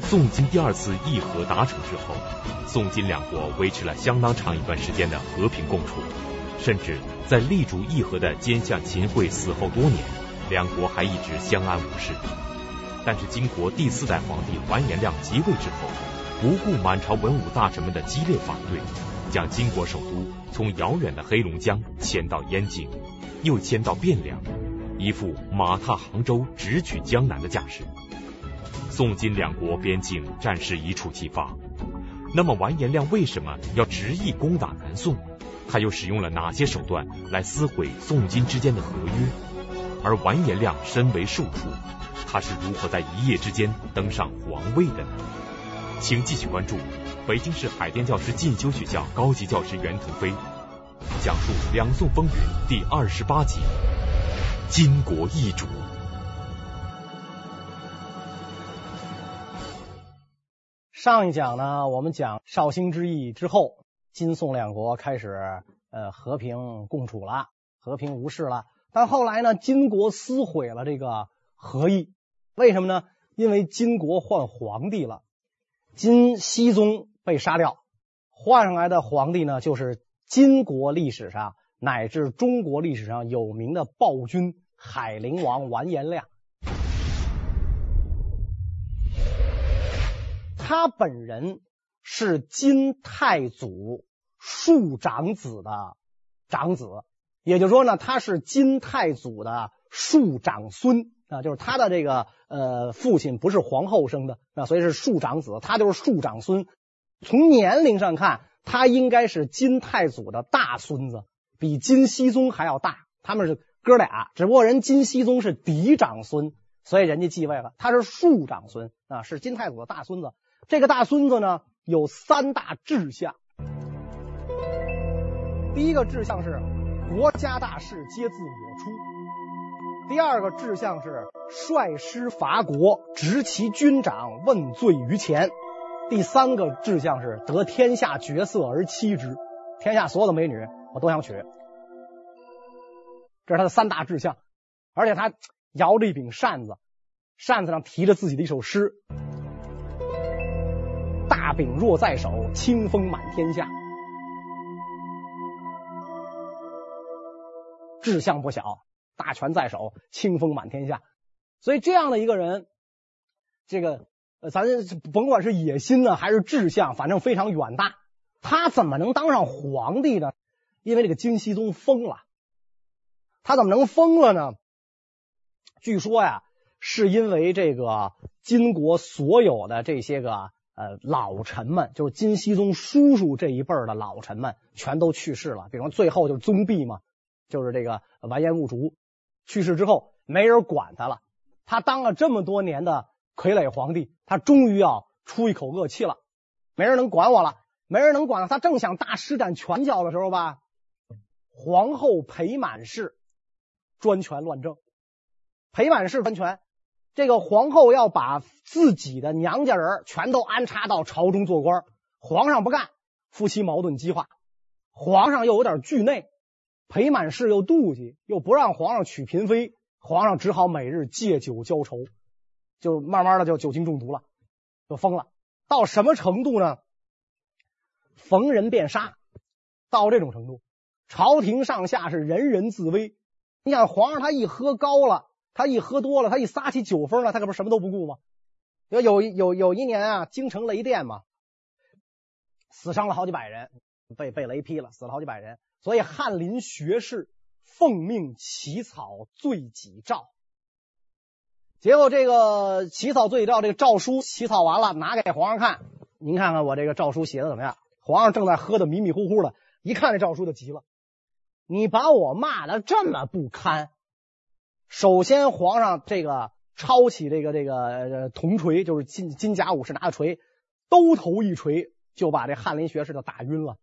宋金第二次议和达成之后，宋金两国维持了相当长一段时间的和平共处，甚至在力主议和的奸相秦桧死后多年，两国还一直相安无事。但是金国第四代皇帝完颜亮即位之后，不顾满朝文武大臣们的激烈反对，将金国首都从遥远的黑龙江迁到燕京，又迁到汴梁，一副马踏杭州、直取江南的架势。宋金两国边境战事一触即发。那么完颜亮为什么要执意攻打南宋？他又使用了哪些手段来撕毁宋金之间的合约？而完颜亮身为庶出，他是如何在一夜之间登上皇位的呢？请继续关注北京市海淀教师进修学校高级教师袁腾飞讲述《两宋风云》第二十八集：金国易主。上一讲呢，我们讲绍兴之役之后，金宋两国开始呃和平共处了，和平无事了。但后来呢，金国撕毁了这个和议。为什么呢？因为金国换皇帝了，金熙宗被杀掉，换上来的皇帝呢，就是金国历史上乃至中国历史上有名的暴君海陵王完颜亮。他本人是金太祖庶长子的长子，也就是说呢，他是金太祖的庶长孙。啊，就是他的这个呃父亲不是皇后生的，那所以是庶长子，他就是庶长孙。从年龄上看，他应该是金太祖的大孙子，比金熙宗还要大。他们是哥俩，只不过人金熙宗是嫡长孙，所以人家继位了。他是庶长孙啊，是金太祖的大孙子。这个大孙子呢，有三大志向。第一个志向是国家大事皆自我出。第二个志向是率师伐国，执其军长，问罪于前。第三个志向是得天下绝色而妻之，天下所有的美女我都想娶。这是他的三大志向，而且他摇着一柄扇子，扇子上提着自己的一首诗：“大柄若在手，清风满天下。”志向不小。大权在手，清风满天下。所以这样的一个人，这个呃，咱甭管是野心呢，还是志向，反正非常远大。他怎么能当上皇帝呢？因为这个金熙宗疯了。他怎么能疯了呢？据说呀，是因为这个金国所有的这些个呃老臣们，就是金熙宗叔叔这一辈的老臣们，全都去世了。比方最后就是宗弼嘛，就是这个完颜兀术。去世之后，没人管他了。他当了这么多年的傀儡皇帝，他终于要出一口恶气了。没人能管我了，没人能管了。他正想大施展拳脚的时候吧，皇后裴满氏专权乱政。裴满氏专权，这个皇后要把自己的娘家人全都安插到朝中做官，皇上不干，夫妻矛盾激化。皇上又有点惧内。裴满氏又妒忌，又不让皇上娶嫔妃，皇上只好每日借酒浇愁，就慢慢的就酒精中毒了，就疯了。到什么程度呢？逢人便杀，到这种程度，朝廷上下是人人自危。你想，皇上他一喝高了，他一喝多了，他一撒起酒疯了，他可不是什么都不顾吗？有有有有一年啊，京城雷电嘛，死伤了好几百人，被被雷劈了，死了好几百人。所以翰林学士奉命起草罪己诏，结果这个起草罪己诏，这个诏书起草完了，拿给皇上看，您看看我这个诏书写的怎么样？皇上正在喝的迷迷糊糊的，一看这诏书就急了，你把我骂的这么不堪。首先，皇上这个抄起这个这个铜锤，就是金金甲武士拿的锤，兜头一锤就把这翰林学士就打晕了。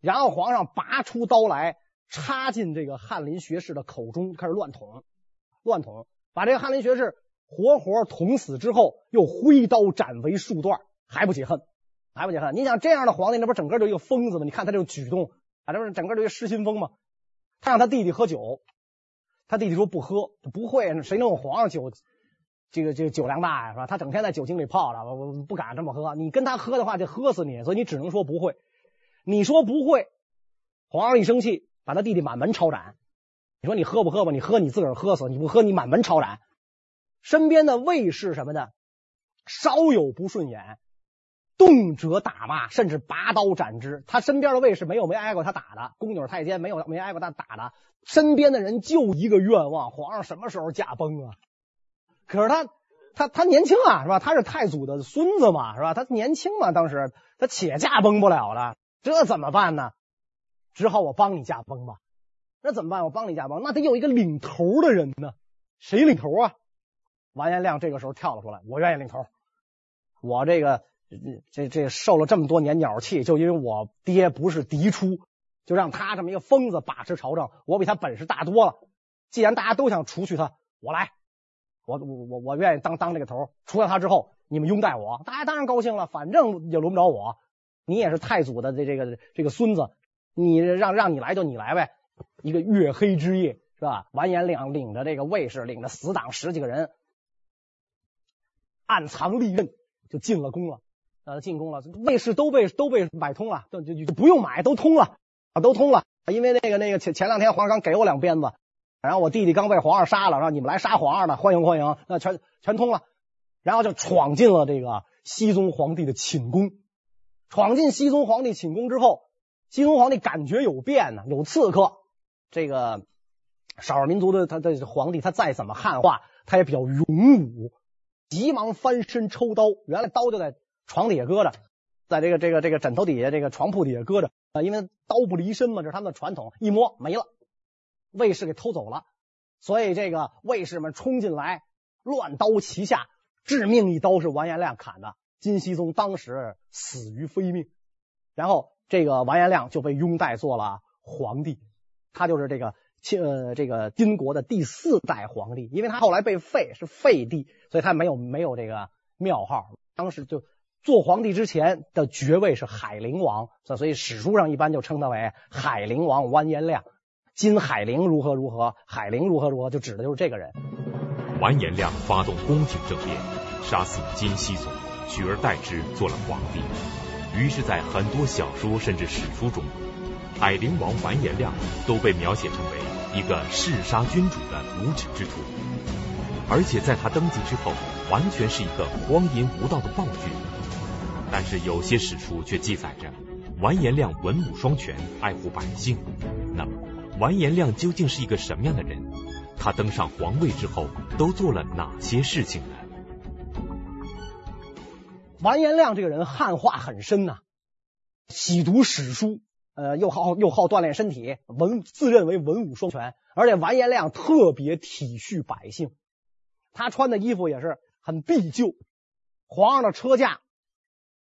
然后皇上拔出刀来，插进这个翰林学士的口中，开始乱捅，乱捅，把这个翰林学士活活捅死之后，又挥刀斩为数段，还不解恨，还不解恨。你想这样的皇帝，那不整个就一个疯子吗？你看他这个举动，啊，这不是整个就一个失心疯吗？他让他弟弟喝酒，他弟弟说不喝，不会，谁能有皇上酒？这个这个酒量大呀，是吧？他整天在酒精里泡着，我我不敢这么喝。你跟他喝的话，就喝死你。所以你只能说不会。你说不会，皇上一生气，把他弟弟满门抄斩。你说你喝不喝吧？你喝你自个儿喝死，你不喝你满门抄斩。身边的卫士什么的，稍有不顺眼，动辄打骂，甚至拔刀斩之。他身边的卫士没有没挨过他打的，宫女太监没有没挨过他打的。身边的人就一个愿望：皇上什么时候驾崩啊？可是他他他年轻啊，是吧？他是太祖的孙子嘛，是吧？他年轻嘛，当时他且驾崩不了了，这怎么办呢？只好我帮你驾崩吧。那怎么办？我帮你驾崩，那得有一个领头的人呢。谁领头啊？完颜亮这个时候跳了出来，我愿意领头。我这个这这这受了这么多年鸟气，就因为我爹不是嫡出，就让他这么一个疯子把持朝政，我比他本事大多了。既然大家都想除去他，我来。我我我我愿意当当这个头，除了他之后，你们拥戴我，大家当然高兴了。反正也轮不着我，你也是太祖的这这个这个孙子，你让让你来就你来呗。一个月黑之夜，是吧？完颜亮领着这个卫士，领着死党十几个人，暗藏利刃就进了宫了。呃，进宫了，卫士都被都被买通了，就就就不用买，都通了啊，都通了。因为那个那个前前两天皇上刚给我两鞭子。然后我弟弟刚被皇上杀了，让你们来杀皇上的，欢迎欢迎，那全全通了。然后就闯进了这个熹宗皇帝的寝宫。闯进熹宗皇帝寝宫之后，熹宗皇帝感觉有变呢，有刺客。这个少数民族的他的皇帝，他再怎么汉化，他也比较勇武，急忙翻身抽刀。原来刀就在床底下搁着，在这个这个这个枕头底下，这个床铺底下搁着啊，因为刀不离身嘛，这是他们的传统。一摸没了。卫士给偷走了，所以这个卫士们冲进来，乱刀齐下，致命一刀是完颜亮砍的。金熙宗当时死于非命，然后这个完颜亮就被拥戴做了皇帝，他就是这个清呃这个金国的第四代皇帝，因为他后来被废是废帝，所以他没有没有这个庙号。当时就做皇帝之前的爵位是海陵王，所以史书上一般就称他为海陵王完颜亮。金海陵如何如何，海陵如何如何，就指的就是这个人。完颜亮发动宫廷政变，杀死金熙宗，取而代之做了皇帝。于是，在很多小说甚至史书中，海陵王完颜亮都被描写成为一个弑杀君主的无耻之徒，而且在他登基之后，完全是一个荒淫无道的暴君。但是有些史书却记载着完颜亮文武双全，爱护百姓。那么，完颜亮究竟是一个什么样的人？他登上皇位之后都做了哪些事情呢？完颜亮这个人汉化很深呐、喜读史书，呃，又好又好锻炼身体，文自认为文武双全，而且完颜亮特别体恤百姓，他穿的衣服也是很敝旧。皇上的车驾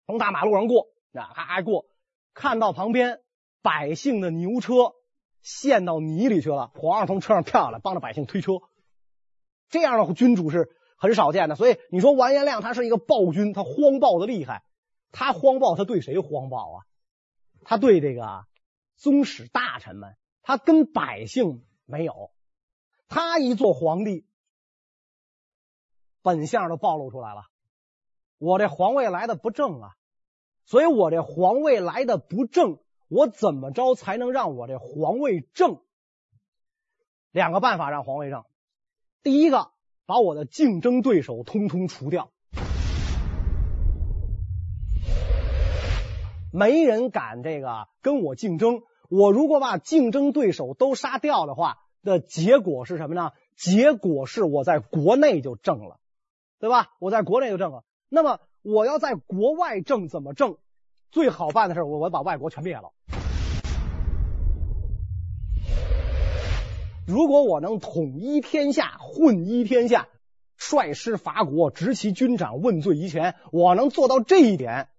从大马路上过，啊，还过，看到旁边百姓的牛车。陷到泥里去了，皇上从车上跳下来，帮着百姓推车。这样的君主是很少见的。所以你说完颜亮他是一个暴君，他荒暴的厉害。他荒暴，他对谁荒暴啊？他对这个宗室大臣们，他跟百姓没有。他一做皇帝，本相都暴露出来了。我这皇位来的不正啊，所以我这皇位来的不正。我怎么着才能让我这皇位正？两个办法让皇位正。第一个，把我的竞争对手通通除掉，没人敢这个跟我竞争。我如果把竞争对手都杀掉的话，的结果是什么呢？结果是我在国内就正了，对吧？我在国内就正了。那么我要在国外挣，怎么挣？最好办的事，我我把外国全灭了。如果我能统一天下，混一天下，率师伐国，执其军长，问罪于前，我能做到这一点，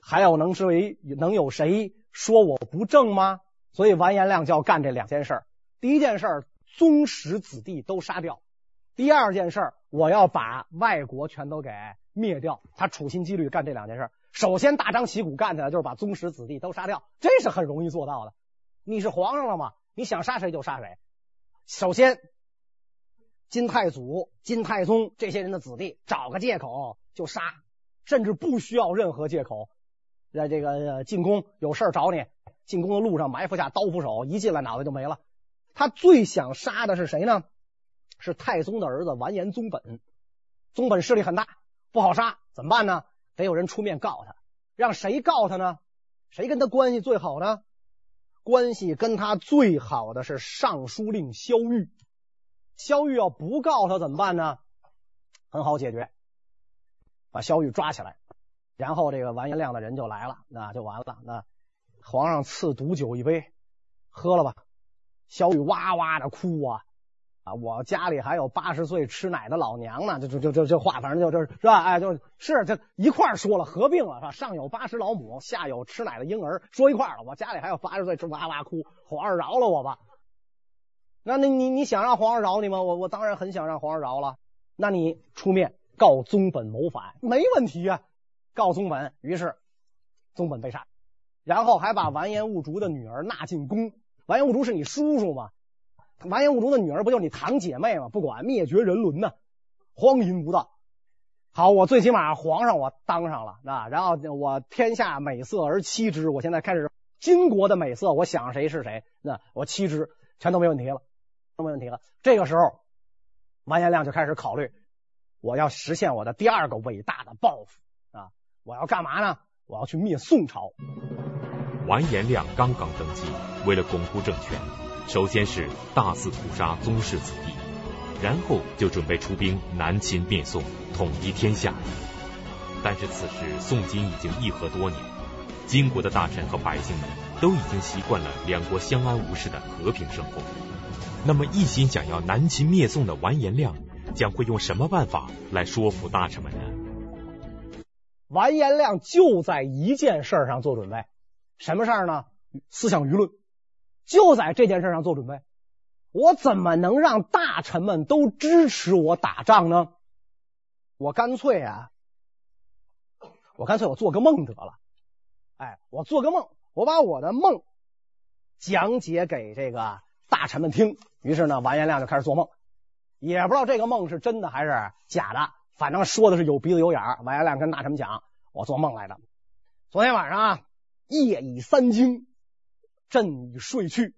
还有能是为能有谁说我不正吗？所以完颜亮就要干这两件事。第一件事，宗室子弟都杀掉；第二件事，我要把外国全都给灭掉。他处心积虑干这两件事。首先大张旗鼓干起来就是把宗室子弟都杀掉，这是很容易做到的。你是皇上了吗？你想杀谁就杀谁。首先金太祖、金太宗这些人的子弟，找个借口就杀，甚至不需要任何借口。在这个进宫有事找你，进宫的路上埋伏下刀斧手，一进来脑袋就没了。他最想杀的是谁呢？是太宗的儿子完颜宗本。宗本势力很大，不好杀，怎么办呢？得有人出面告他，让谁告他呢？谁跟他关系最好呢？关系跟他最好的是尚书令萧玉。萧玉要不告他怎么办呢？很好解决，把萧玉抓起来。然后这个完颜亮的人就来了，那就完了。那皇上赐毒酒一杯，喝了吧。萧玉哇哇的哭啊啊！我家里还有八十岁吃奶的老娘呢，就就就就这话，反正就就是是吧？哎，就是是这一块说了，合并了是吧？上有八十老母，下有吃奶的婴儿，说一块了。我家里还有八十岁吃哇哇哭，皇上饶了我吧。那那你你想让皇上饶你吗？我我当然很想让皇上饶了。那你出面告宗本谋反，没问题啊。告宗本，于是宗本被杀，然后还把完颜兀竹的女儿纳进宫。完颜兀竹是你叔叔吗？完颜兀竹的女儿不就是你堂姐妹吗？不管灭绝人伦呢，荒淫无道。好，我最起码皇上我当上了啊，然后我天下美色而妻之，我现在开始金国的美色，我想谁是谁，那我妻之全都没问题了，都没问题了。这个时候，完颜亮就开始考虑，我要实现我的第二个伟大的抱负啊。我要干嘛呢？我要去灭宋朝。完颜亮刚刚登基，为了巩固政权，首先是大肆屠杀宗室子弟，然后就准备出兵南侵灭宋，统一天下。但是此时宋金已经议和多年，金国的大臣和百姓们都已经习惯了两国相安无事的和平生活。那么一心想要南侵灭宋的完颜亮，将会用什么办法来说服大臣们呢？完颜亮就在一件事上做准备，什么事儿呢？思想舆论，就在这件事上做准备。我怎么能让大臣们都支持我打仗呢？我干脆啊，我干脆我做个梦得了。哎，我做个梦，我把我的梦讲解给这个大臣们听。于是呢，完颜亮就开始做梦，也不知道这个梦是真的还是假的。反正说的是有鼻子有眼儿。完颜亮跟大臣们讲：“我做梦来的。昨天晚上啊，夜已三更，朕已睡去。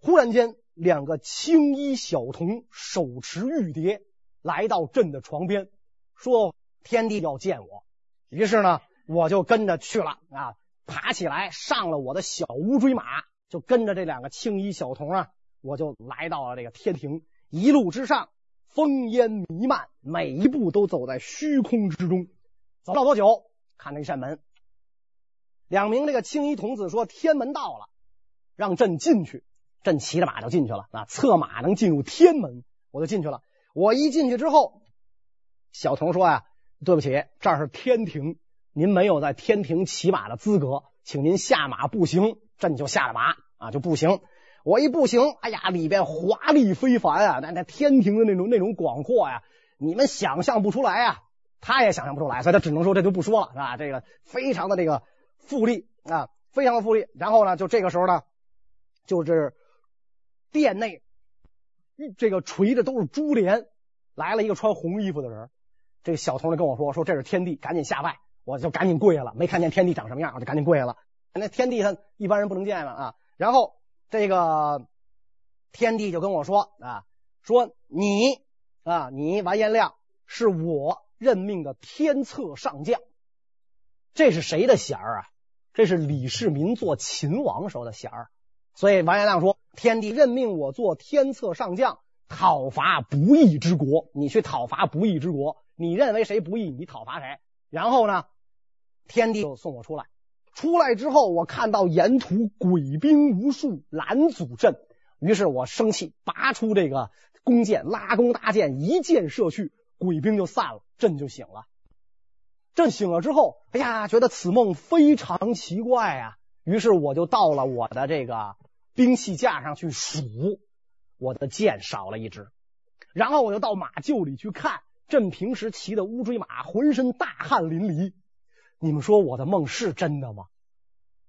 忽然间，两个青衣小童手持玉碟来到朕的床边，说天帝要见我。于是呢，我就跟着去了啊，爬起来上了我的小乌騅马，就跟着这两个青衣小童啊，我就来到了这个天庭。一路之上。”烽烟弥漫，每一步都走在虚空之中。走不了多久，看那一扇门，两名这个青衣童子说：“天门到了，让朕进去。”朕骑着马就进去了。啊，策马能进入天门，我就进去了。我一进去之后，小童说：“呀、啊，对不起，这儿是天庭，您没有在天庭骑马的资格，请您下马步行。”朕就下了马啊，就步行。我一步行，哎呀，里边华丽非凡啊！那那天庭的那种那种广阔呀，你们想象不出来啊，他也想象不出来，所以他只能说这就不说了，是吧？这个非常的这个富丽啊，非常的富丽。然后呢，就这个时候呢，就是殿内这个垂的都是珠帘，来了一个穿红衣服的人。这个小童就跟我说：“说这是天帝，赶紧下拜。”我就赶紧跪下了，没看见天帝长什么样，我就赶紧跪下了。那天帝他一般人不能见了啊，然后。这个天帝就跟我说啊，说你啊，你完颜亮是我任命的天策上将。这是谁的衔儿啊？这是李世民做秦王时候的衔儿。所以王元亮说，天帝任命我做天策上将，讨伐不义之国。你去讨伐不义之国，你认为谁不义，你讨伐谁。然后呢，天帝就送我出来。出来之后，我看到沿途鬼兵无数拦阻朕，于是我生气，拔出这个弓箭，拉弓搭箭，一箭射去，鬼兵就散了，朕就醒了。朕醒了之后，哎呀，觉得此梦非常奇怪啊，于是我就到了我的这个兵器架上去数，我的箭少了一支，然后我就到马厩里去看，朕平时骑的乌骓马，浑身大汗淋漓。你们说我的梦是真的吗？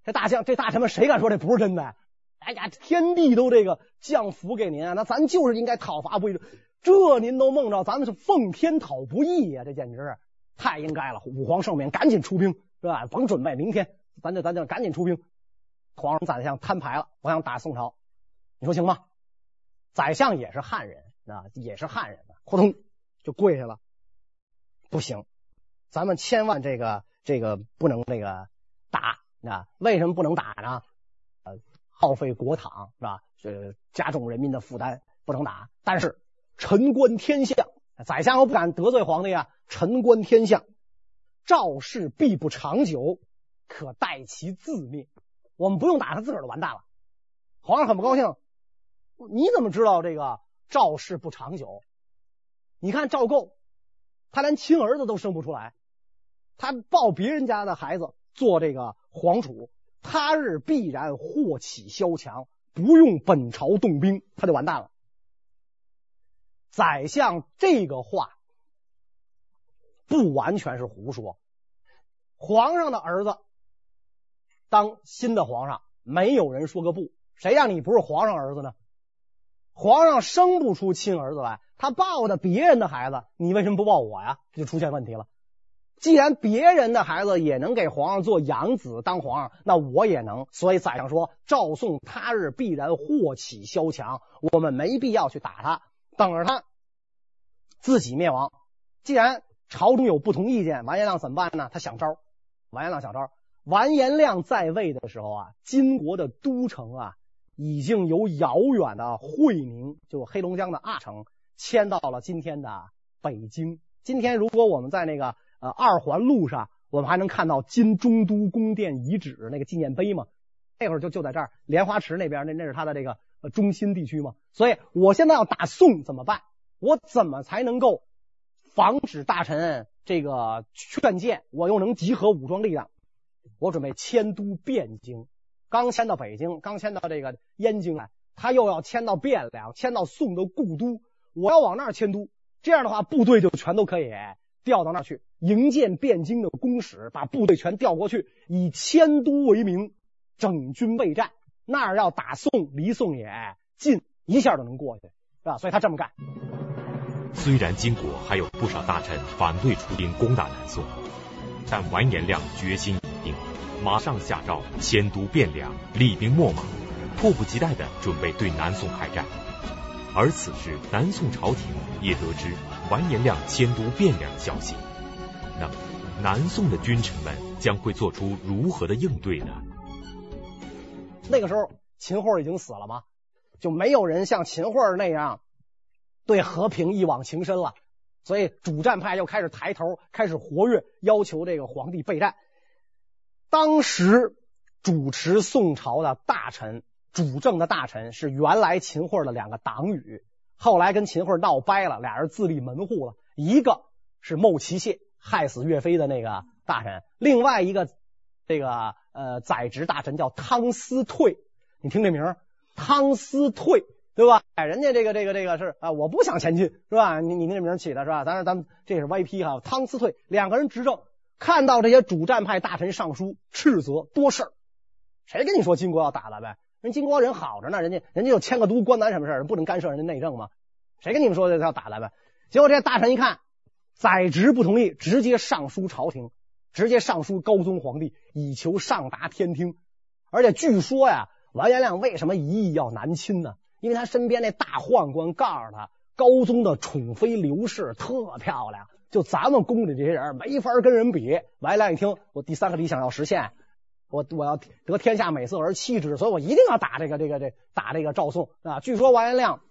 这大将、这大臣们谁敢说这不是真的？哎呀，天帝都这个降福给您啊，那咱就是应该讨伐不义。这您都梦着，咱们是奉天讨不义呀、这简直是太应该了。武皇圣命，赶紧出兵，是吧？甭准备，明天咱就咱就赶紧出兵。皇上、宰相摊牌了，我想打宋朝，你说行吗？宰相也是汉人啊，也是汉人，扑通就跪下了。不行，咱们千万这个这个不能那个打啊！为什么不能打呢？呃，耗费国帑是吧？这加重人民的负担，不能打。但是。臣观天象，宰相又不敢得罪皇帝啊。臣观天象，赵氏必不长久，可待其自灭。我们不用打他，自个儿就完蛋了。皇上很不高兴。你怎么知道这个赵氏不长久？你看赵构，他连亲儿子都生不出来，他抱别人家的孩子做这个皇储，他日必然祸起萧墙，不用本朝动兵，他就完蛋了。宰相这个话不完全是胡说。皇上的儿子当新的皇上，没有人说个不。谁让你不是皇上儿子呢？皇上生不出亲儿子来，他抱的别人的孩子，你为什么不抱我呀？这就出现问题了。既然别人的孩子也能给皇上做养子当皇上，那我也能。所以宰相说，赵宋他日必然祸起萧墙，我们没必要去打他。等着他自己灭亡。既然朝中有不同意见，完颜亮怎么办呢？他想招。完颜亮想招。完颜亮在位的时候啊，金国的都城啊，已经由遥远的会宁，就黑龙江的阿城，迁到了今天的北京。今天如果我们在那个呃二环路上，我们还能看到金中都宫殿遗址那个纪念碑吗？那会儿就就在这儿，莲花池那边，那那是他的这个。中心地区嘛，所以我现在要打宋怎么办？我怎么才能够防止大臣这个劝谏？我又能集合武装力量？我准备迁都汴京。刚迁到北京，刚迁到这个燕京来，他又要迁到汴梁，迁到宋的故都。我要往那儿迁都，这样的话，部队就全都可以调到那儿去，营建汴京的工使，把部队全调过去，以迁都为名，整军备战。那儿要打宋，离宋也近，一下就能过去，是吧？所以他这么干。虽然金国还有不少大臣反对出兵攻打南宋，但完颜亮决心马上下诏迁都汴梁，厉兵秣马，迫不及待的准备对南宋开战。而此时，南宋朝廷也得知完颜亮迁都汴梁的消息，那么南宋的君臣们将会做出如何的应对呢？那个时候，秦桧已经死了吗？就没有人像秦桧那样对和平一往情深了。所以主战派又开始抬头，开始活跃，要求这个皇帝备战。当时主持宋朝的大臣、主政的大臣是原来秦桧的两个党羽，后来跟秦桧闹掰了，俩人自立门户了。一个是冒齐谢，害死岳飞的那个大臣；另外一个，这个。呃，宰执大臣叫汤思退，你听这名，汤思退，对吧？哎，人家这个这个这个是啊，我不想前进，是吧？你你那名起的是吧？当然，咱们这是歪批哈。汤思退两个人执政，看到这些主战派大臣上书斥责多事儿，谁跟你说金国要打了呗？人金国人好着呢，人家人家就迁个都，关咱什么事儿？不能干涉人家内政吗？谁跟你们说这要打来呗？结果这大臣一看，宰执不同意，直接上书朝廷。直接上书高宗皇帝，以求上达天听。而且据说呀，完颜亮为什么一意要南侵呢？因为他身边那大宦官告诉他，高宗的宠妃刘氏特漂亮，就咱们宫里这些人没法跟人比。完颜亮一听，我第三个理想要实现，我我要得天下美色而妻之，所以我一定要打这个这个这打这个赵宋啊！据说完颜亮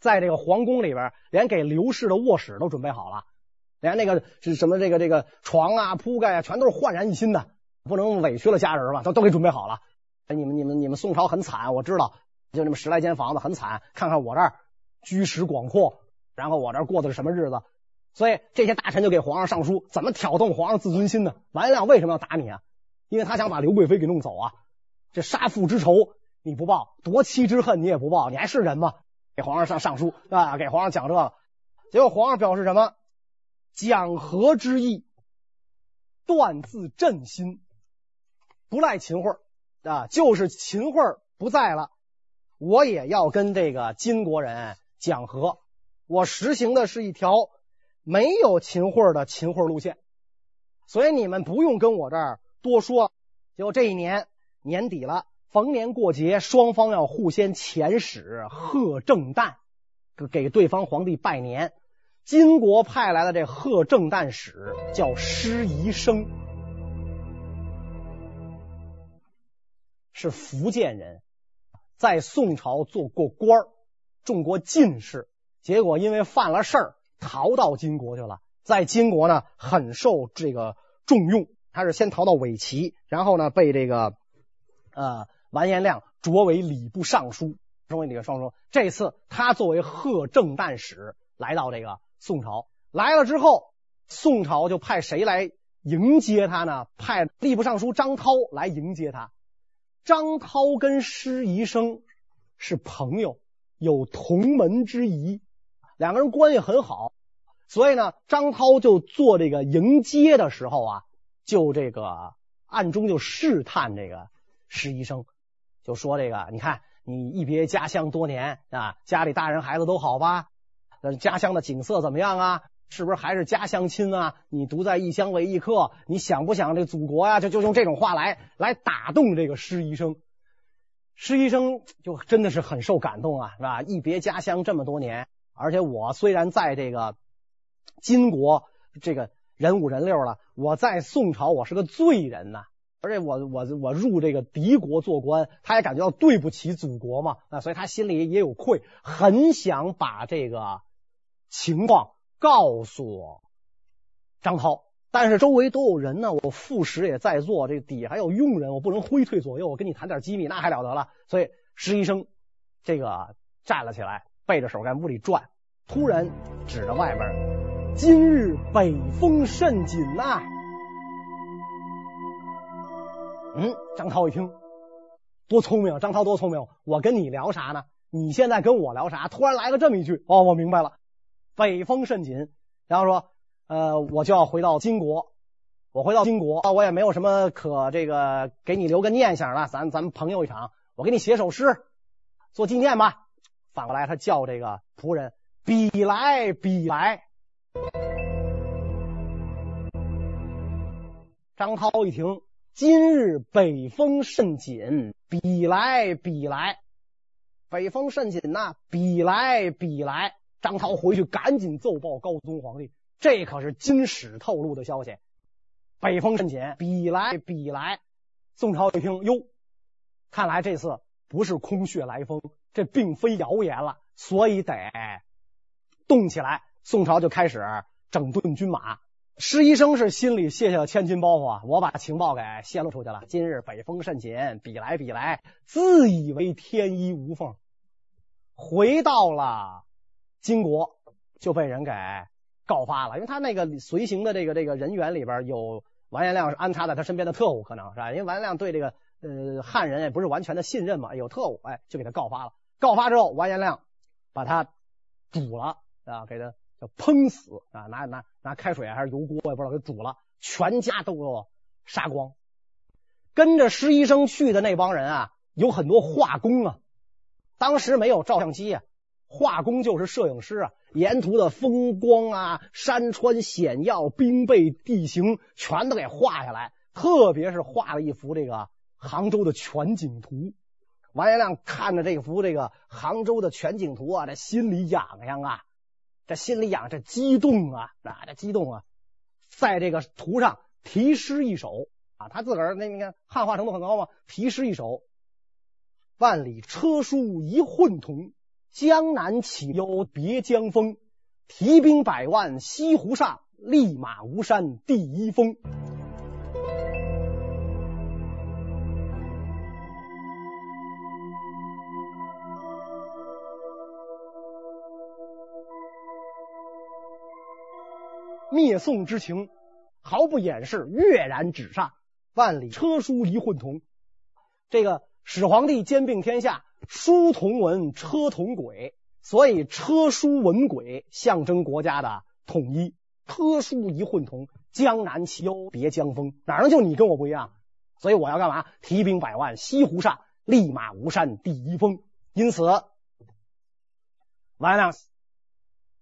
在这个皇宫里边，连给刘氏的卧室都准备好了。连那个是什么这个这个床啊铺盖啊，全都是焕然一新的，不能委屈了家人吧？都都给准备好了。哎，你们你们你们宋朝很惨，我知道，就那么十来间房子很惨。看看我这儿居室广阔，然后我这儿过的是什么日子？所以这些大臣就给皇上上书，怎么挑动皇上自尊心呢？完颜亮为什么要打你啊？因为他想把刘贵妃给弄走啊！这杀父之仇你不报，夺妻之恨你也不报，你还是人吗？给皇上上上书啊，给皇上讲这个，结果皇上表示什么？讲和之意，断自朕心，不赖秦桧啊，就是秦桧不在了，我也要跟这个金国人讲和。我实行的是一条没有秦桧的秦桧路线，所以你们不用跟我这儿多说。就这一年年底了，逢年过节，双方要互先遣使贺正旦，给对方皇帝拜年。金国派来的这贺正旦使叫施宜生，是福建人，在宋朝做过官儿，中过进士，结果因为犯了事儿，逃到金国去了。在金国呢，很受这个重用。他是先逃到尾齐，然后呢，被这个呃完颜亮擢为礼部尚书，成为这个尚书。这次他作为贺正旦使来到这个。宋朝来了之后，宋朝就派谁来迎接他呢？派吏部尚书张涛来迎接他。张涛跟施宜生是朋友，有同门之谊，两个人关系很好。所以呢，张涛就做这个迎接的时候啊，就这个暗中就试探这个施医生，就说这个，你看你一别家乡多年啊，家里大人孩子都好吧？呃，家乡的景色怎么样啊？是不是还是家乡亲啊？你独在异乡为异客，你想不想这祖国呀、啊？就就用这种话来来打动这个施医生。施医生就真的是很受感动啊，是吧？一别家乡这么多年，而且我虽然在这个金国这个人五人六了，我在宋朝我是个罪人呐、而且我我我入这个敌国做官，他也感觉到对不起祖国嘛，啊，所以他心里也有愧，很想把这个。情况告诉张涛，但是周围都有人呢，我副使也在座，这底下还有佣人，我不能挥退左右，我跟你谈点机密，那还了得了。所以石医生这个站了起来，背着手在屋里转，突然指着外边：“今日北风甚紧呐！”嗯，张涛一听，多聪明，张涛多聪明，我跟你聊啥呢？你现在跟我聊啥？突然来了这么一句，哦，我明白了。北风甚紧，然后说，呃，我就要回到金国，我回到金国，我也没有什么可这个给你留个念想了，咱咱们朋友一场，我给你写首诗做纪念吧。反过来，他叫这个仆人，比来比来。张涛一听，今日北风甚紧，比来比来，北风甚紧呐，比来比来。张涛回去赶紧奏报高宗皇帝，这可是金使透露的消息。北风甚紧，比来比来。宋朝一听，哟，看来这次不是空穴来风，这并非谣言了，所以得动起来。宋朝就开始整顿军马。施宜生是心里卸下了千斤包袱啊，我把情报给泄露出去了。今日北风甚紧，比来比来，自以为天衣无缝，回到了。金国就被人给告发了，因为他那个随行的这个这个人员里边有完颜亮是安插在他身边的特务，可能是吧？因为完颜亮对这个呃汉人也不是完全的信任嘛，有特务，哎，就给他告发了。告发之后，完颜亮把他煮了啊，给他叫烹死啊，拿拿拿开水还是油锅，我也不知道给煮了，全家都给我杀光。跟着施宜生去的那帮人啊，有很多画工啊，当时没有照相机啊。画工就是摄影师啊，沿途的风光啊、山川险要、兵备地形，全都给画下来。特别是画了一幅这个杭州的全景图。完颜亮看着这幅这个杭州的全景图啊，这心里痒痒啊，这心里痒，这激动啊，啊，这激动啊，在这个图上题诗一首啊，他自个儿那你看汉化程度很高嘛，题诗一首：万里车书一混同。江南岂忧别江风，提兵百万西湖上，立马吴山第一峰。灭宋之情毫不掩饰，跃然纸上。万里车书一混同，这个始皇帝兼并天下。书同文，车同轨，所以车书文轨象征国家的统一。车书一混同，江南岂忧别江风？哪能就你跟我不一样？所以我要干嘛？提兵百万，西湖上，立马吴山第一峰。因此，完了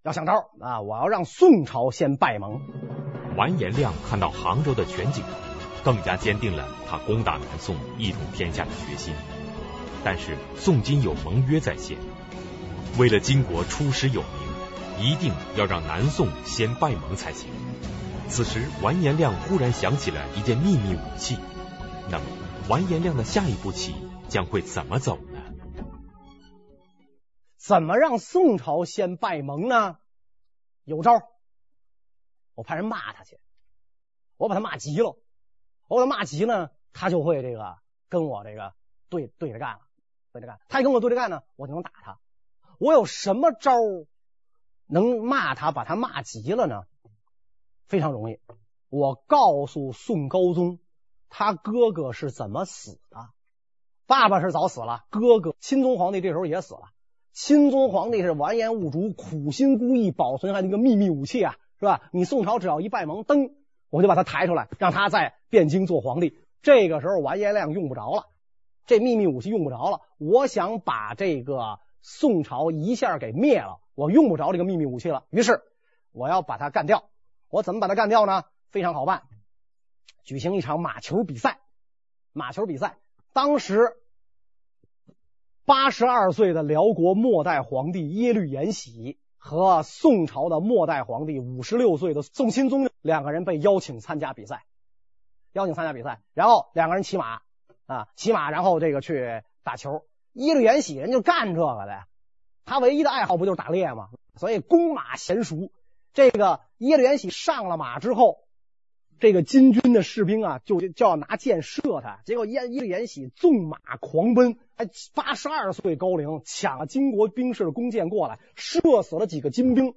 要想招啊！我要让宋朝先败蒙。完颜亮看到杭州的全景，更加坚定了他攻打南宋、一统天下的决心。但是宋金有盟约在先，为了金国出师有名，一定要让南宋先败蒙才行。此时完颜亮忽然想起了一件秘密武器，那么完颜亮的下一步棋将会怎么走？怎么让宋朝先败盟呢？有招，我派人骂他去，我把他骂急了，我把他骂急了，他就会这个跟我这个对对着干了，对着干。他一跟我对着干呢，我就能打他。我有什么招能骂他，把他骂急了呢？非常容易，我告诉宋高宗，他哥哥是怎么死的。爸爸是早死了，哥哥钦宗皇帝这时候也死了。钦宗皇帝是完颜兀术苦心孤诣保存下那个秘密武器啊，是吧？你宋朝只要一败蒙，噔，我就把他抬出来，让他在汴京做皇帝。这个时候完颜亮用不着了，这秘密武器用不着了。我想把这个宋朝一下给灭了，我用不着这个秘密武器了。于是我要把他干掉。我怎么把他干掉呢？非常好办，举行一场马球比赛。马球比赛，当时。八十二岁的辽国末代皇帝耶律延禧和宋朝的末代皇帝五十六岁的宋钦宗两个人被邀请参加比赛，邀请参加比赛，然后两个人骑马啊，骑马，然后这个去打球。耶律延禧人就干这个的，他唯一的爱好不就是打猎吗？所以弓马娴熟。这个耶律延禧上了马之后。这个金军的士兵啊，就就要拿箭射他，结果耶耶律延禧纵马狂奔，还八十二岁高龄，抢了金国兵士的弓箭过来，射死了几个金兵，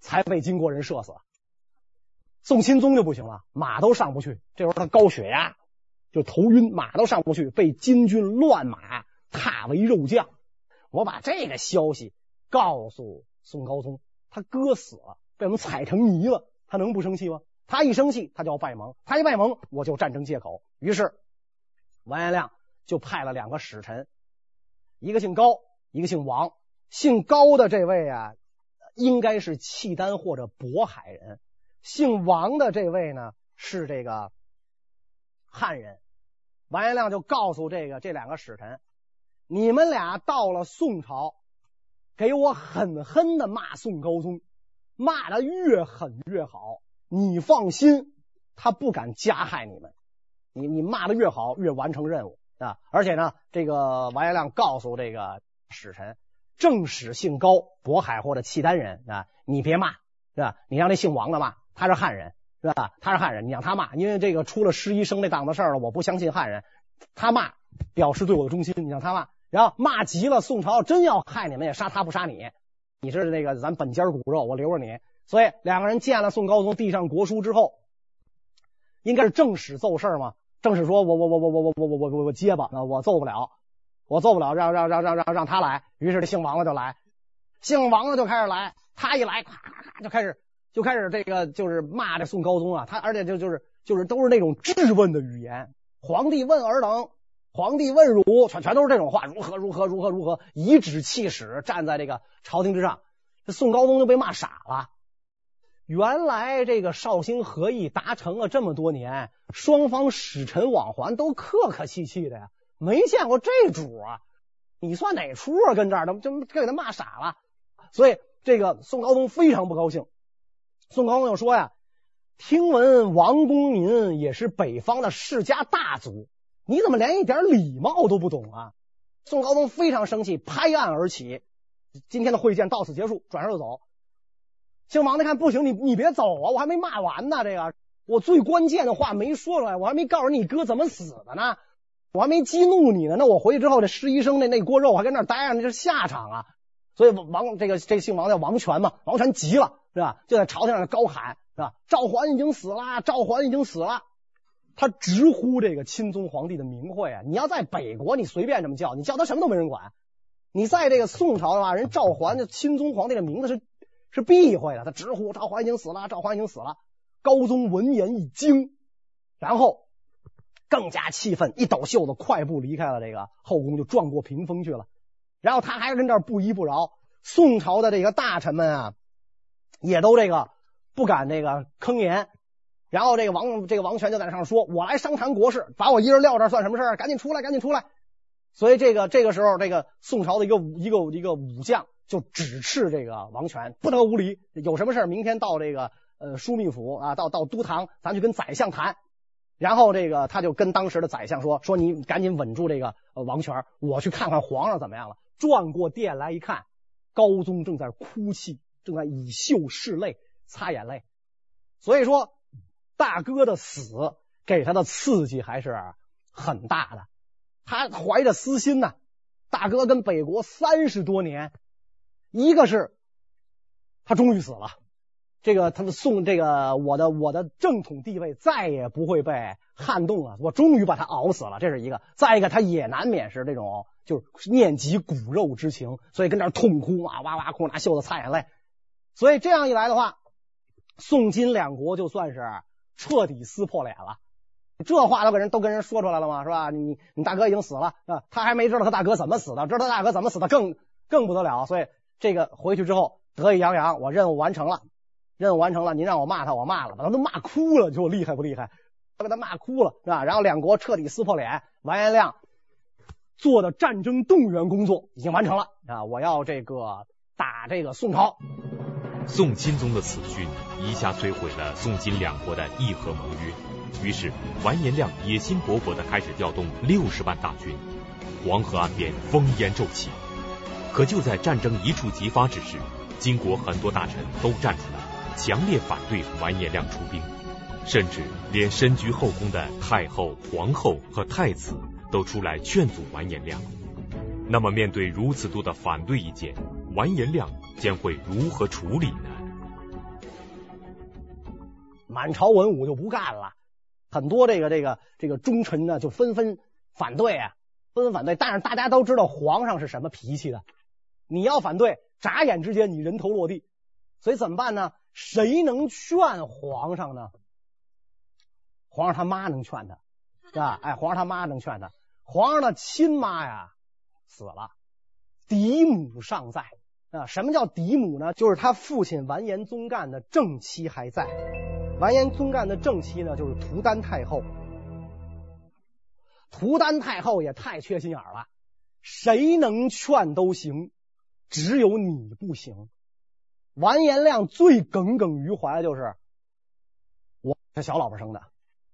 才被金国人射死。宋钦宗就不行了，马都上不去，这时候他高血压，就头晕，马都上不去，被金军乱马踏为肉酱。我把这个消息告诉宋高宗，他哥死了，被我们踩成泥了，他能不生气吗？他一生气，他就要败蒙；他一败蒙，我就战争借口。于是完颜亮就派了两个使臣，一个姓高，一个姓王。姓高的这位啊，应该是契丹或者渤海人；姓王的这位呢，是这个汉人。完颜亮就告诉这个这两个使臣：“你们俩到了宋朝，给我狠狠的骂宋高宗，骂的越狠越好。”你放心，他不敢加害你们。你你骂的越好，越完成任务啊！而且呢，这个王延亮告诉这个使臣，正使姓高，渤海或者契丹人啊，你别骂是吧？你让那姓王的骂，他是汉人是吧？他是汉人，你让他骂，因为这个出了施医生那档子事儿了，我不相信汉人。他骂表示对我的忠心，你让他骂，然后骂急了，宋朝真要害你们，也杀他不杀你。你是那个咱本家骨肉，我留着你。所以两个人见了宋高宗，递上国书之后，应该是正史奏事吗？正史说：“我我我我我我我我我我结巴，我奏不了，我奏不了，让让让让让让他来。”于是这姓王的就来，姓王的就开始来。他一来，咔咔咔就开始就开始这个就是骂这宋高宗啊。他而且就就是就是都是那种质问的语言。皇帝问尔等，皇帝问汝，全全都是这种话，如何如何如何如何，颐指气使，站在这个朝廷之上。这宋高宗就被骂傻了。原来这个绍兴和议达成了这么多年，双方使臣往还都客客气气的呀，没见过这主啊！你算哪出啊？跟这儿都就给他骂傻了。所以这个宋高宗非常不高兴。宋高宗就说呀：“听闻王公您也是北方的世家大族，你怎么连一点礼貌都不懂啊？”宋高宗非常生气，拍案而起。今天的会见到此结束，转身就走。姓王的看不行，你你别走啊！我还没骂完呢，这个我最关键的话没说出来，我还没告诉你哥怎么死的呢，我还没激怒你呢。那我回去之后，这施医生那那锅肉还跟那待着，那是下场啊！所以王这个这姓王叫王权嘛，王权急了是吧？就在朝廷上高喊是吧？赵桓已经死了，赵桓已经死了。他直呼这个钦宗皇帝的名讳啊！你要在北国，你随便这么叫，你叫他什么都没人管。你在这个宋朝的话，人赵桓这钦宗皇帝的名字是。是避讳的，他直呼赵桓已经死了，赵桓已经死了。高宗闻言一惊，然后更加气愤，一抖袖子，快步离开了这个后宫，就撞过屏风去了。然后他还是跟这儿不依不饶。宋朝的这个大臣们啊，也都这个不敢这个吭言。然后这个王这个王权就在那上说：“我来商谈国事，把我一人撂这算什么事儿？赶紧出来，赶紧出来！”所以这个这个时候，这个宋朝的一个一个一个武将就指斥这个王权不得无礼，有什么事明天到这个呃枢密府啊，到到都堂，咱去跟宰相谈。然后这个他就跟当时的宰相说：“说你赶紧稳住这个王权，我去看看皇上怎么样了。”转过殿来一看，高宗正在哭泣，正在以袖拭泪，擦眼泪。所以说。大哥的死给他的刺激还是很大的，他怀着私心呢。大哥跟北国三十多年，一个是他终于死了，这个他们宋这个我的我的正统地位再也不会被撼动了，我终于把他熬死了，这是一个。再一个，他也难免是这种就是念及骨肉之情，所以跟那痛哭啊，哇哇哭，拿袖子擦眼泪。所以这样一来的话，宋金两国就算是。彻底撕破脸了，这话都跟人都跟人说出来了吗？是吧？你你大哥已经死了啊，他还没知道他大哥怎么死的，知道他大哥怎么死的更更不得了。所以这个回去之后得意洋洋，我任务完成了，任务完成了。您让我骂他，我骂了，把他都骂哭了，就厉害不厉害？他给他骂哭了，是吧？然后两国彻底撕破脸，完颜亮做的战争动员工作已经完成了啊！我要这个打这个宋朝。宋钦宗的死讯一下摧毁了宋金两国的议和盟约，于是完颜亮野心勃勃的开始调动六十万大军，黄河岸边烽烟骤起。可就在战争一触即发之时，金国很多大臣都站出来，强烈反对完颜亮出兵，甚至连身居后宫的太后、皇后和太子都出来劝阻完颜亮。那么，面对如此多的反对意见，完颜亮将会如何处理呢？满朝文武就不干了，很多这个这个这个忠臣呢就纷纷反对啊，纷纷反对。但是大家都知道皇上是什么脾气的，你要反对，眨眼之间你人头落地。所以怎么办呢？谁能劝皇上呢？皇上他妈能劝他，是吧？哎，皇上他妈能劝他。皇上的亲妈呀死了，嫡母尚在。啊，什么叫嫡母呢？就是他父亲完颜宗干的正妻还在。完颜宗干的正妻呢，就是图丹太后。图丹太后也太缺心眼了，谁能劝都行，只有你不行。完颜亮最耿耿于怀的就是我这小老婆生的，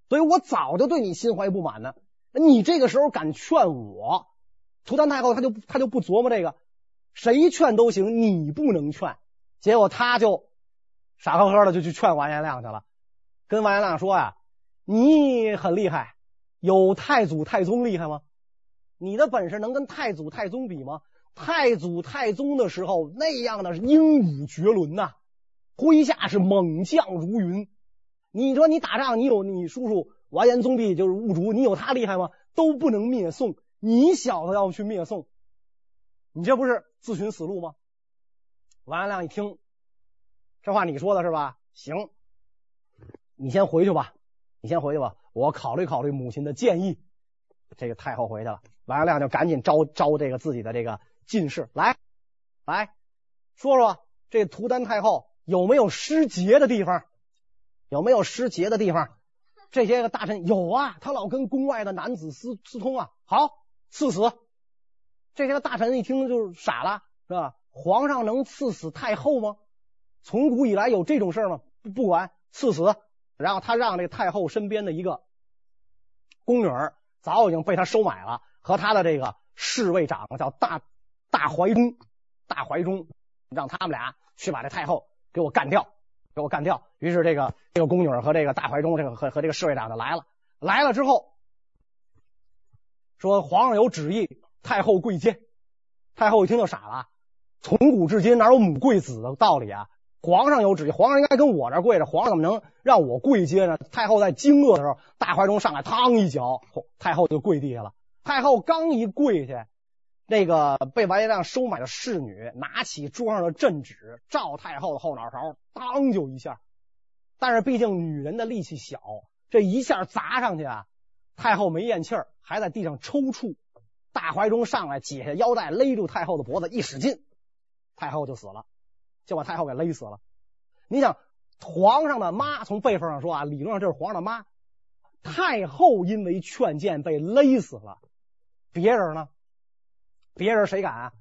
所以我早就对你心怀不满呢。你这个时候敢劝我，图丹太后他就他就不琢磨这个。谁劝都行，你不能劝。结果他就傻呵呵的就去劝完颜亮去了，跟完颜亮说呀：“你很厉害，有太祖太宗厉害吗？你的本事能跟太祖太宗比吗？太祖太宗的时候那样的是英武绝伦呐，麾下是猛将如云。你说你打仗，你有你叔叔完颜宗弼就是兀术，你有他厉害吗？都不能灭宋，你小子要去灭宋。”你这不是自寻死路吗？完颜亮一听，这话你说的是吧？行，你先回去吧，你先回去吧，我考虑考虑母亲的建议。这个太后回去了，完颜亮就赶紧招招这个自己的这个进士来，来说说这图丹太后有没有失节的地方？有没有失节的地方？这些个大臣有啊，他老跟宫外的男子私私通啊，好，赐死。这些个大臣一听就是傻了，是吧？皇上能赐死太后吗？从古以来有这种事吗？不，不管赐死，然后他让这太后身边的一个宫女儿早已经被他收买了，和他的这个侍卫长叫大大怀忠，大怀忠让他们俩去把这太后给我干掉，给我干掉。于是这个这个宫女和这个大怀忠，这个和和这个侍卫长就来了。来了之后说皇上有旨意。太后跪接，太后一听就傻了。从古至今哪有母跪子的道理啊？皇上有旨意，皇上应该跟我这跪着，皇上怎么能让我跪接呢？太后在惊愕的时候，大怀忠上来，嘡一脚，太后就跪地下了。太后刚一跪下，那个被完颜亮收买的侍女拿起桌上的镇纸，照太后的后脑勺，当就一下。但是毕竟女人的力气小，这一下砸上去啊，太后没咽气儿，还在地上抽搐。大怀忠上来解下腰带，勒住太后的脖子，一使劲，太后就死了，就把太后给勒死了。你想，皇上的妈从辈分上说啊，理论上这是皇上的妈。太后因为劝谏被勒死了，别人呢？别人谁敢啊？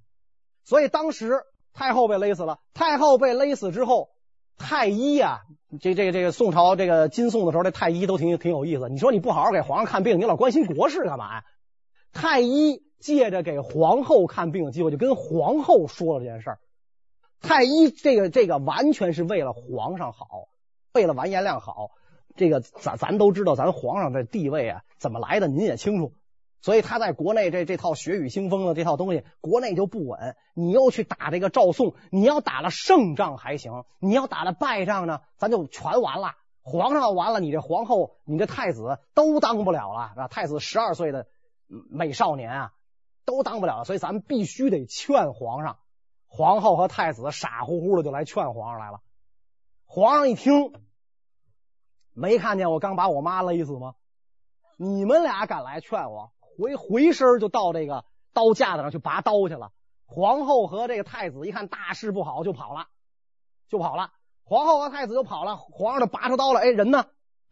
所以当时太后被勒死了。太后被勒死之后，太医啊，这这个这个宋朝这个金宋的时候，这太医都挺挺有意思。你说你不好好给皇上看病，你老关心国事干嘛呀？太医借着给皇后看病的机会，就跟皇后说了这件事儿。太医这个这个完全是为了皇上好，为了完颜亮好。这个咱咱都知道，咱皇上的地位啊怎么来的，您也清楚。所以他在国内这这套血雨腥风的这套东西，国内就不稳。你又去打这个赵宋，你要打了胜仗还行，你要打了败仗呢，咱就全完了。皇上完了，你这皇后，你这太子都当不了了，是吧？太子十二岁的美少年啊，都当不了了。所以咱们必须得劝皇上。皇后和太子傻乎乎的就来劝皇上来了。皇上一听。没看见我刚把我妈勒死吗？你们俩敢来劝我，回回身就到这个刀架子上去拔刀去了。皇后和这个太子一看大事不好，就跑了，就跑了。皇后和太子就跑了，皇上就拔出刀了。哎，人呢？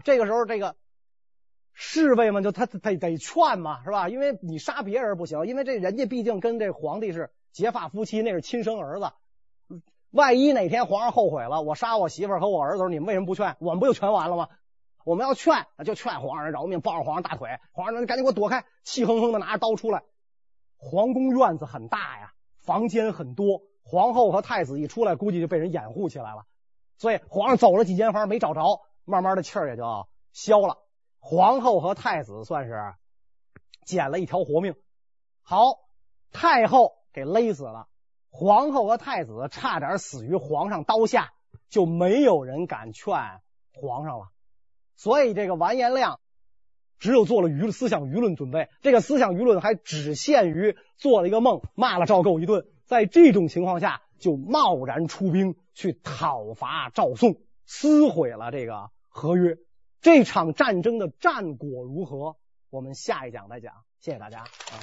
这个时候，这个侍卫们就他得得劝嘛，是吧？因为你杀别人不行，因为这人家毕竟跟这皇帝是结发夫妻，那是亲生儿子。万一哪天皇上后悔了，我杀我媳妇和我儿子，你们为什么不劝？我们不就全完了吗？我们要劝，就劝皇上饶命，抱着皇上大腿，皇上你赶紧给我躲开，气哼哼的拿着刀出来。皇宫院子很大呀，房间很多，皇后和太子一出来，估计就被人掩护起来了。所以皇上走了几间房没找着，慢慢的气儿也就消了。皇后和太子算是捡了一条活命。好，太后给勒死了。皇后和太子差点死于皇上刀下，就没有人敢劝皇上了。所以这个完颜亮只有做了舆思想舆论准备，这个思想舆论还只限于做了一个梦，骂了赵构一顿。在这种情况下，就贸然出兵去讨伐赵宋，撕毁了这个合约。这场战争的战果如何？我们下一讲再讲。谢谢大家啊。